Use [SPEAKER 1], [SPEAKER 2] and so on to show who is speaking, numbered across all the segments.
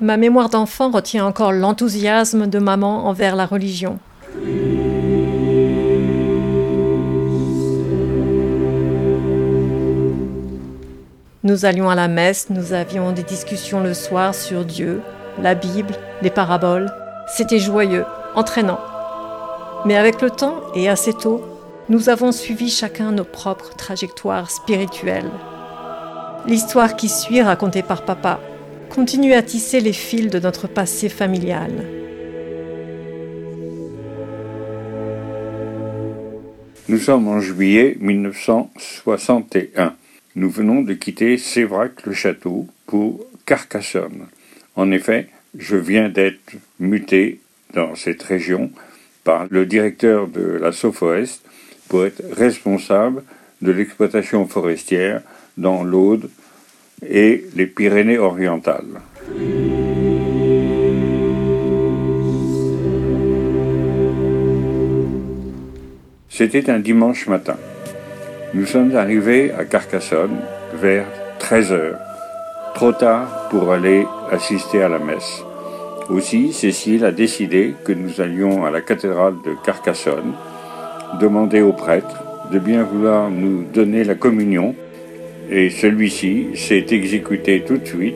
[SPEAKER 1] ma mémoire d'enfant retient encore l'enthousiasme de maman envers la religion. Nous allions à la messe, nous avions des discussions le soir sur Dieu, la Bible, les paraboles. C'était joyeux, entraînant. Mais avec le temps, et assez tôt, nous avons suivi chacun nos propres trajectoires spirituelles. L'histoire qui suit, racontée par papa, continue à tisser les fils de notre passé familial.
[SPEAKER 2] Nous sommes en juillet 1961. Nous venons de quitter Sévrac-le-Château pour Carcassonne. En effet, je viens d'être muté dans cette région par le directeur de la Soforest pour être responsable de l'exploitation forestière dans l'Aude et les Pyrénées orientales. C'était un dimanche matin. Nous sommes arrivés à Carcassonne vers 13 heures, trop tard pour aller assister à la messe. Aussi, Cécile a décidé que nous allions à la cathédrale de Carcassonne, demander au prêtre de bien vouloir nous donner la communion, et celui-ci s'est exécuté tout de suite.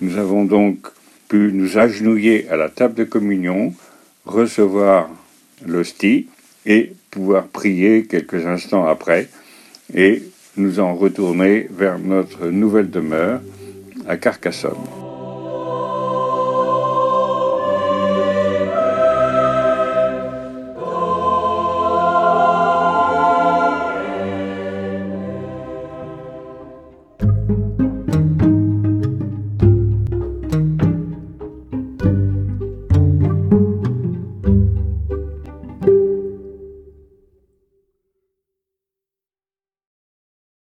[SPEAKER 2] Nous avons donc pu nous agenouiller à la table de communion, recevoir l'hostie, et pouvoir prier quelques instants après et nous en retourner vers notre nouvelle demeure à Carcassonne.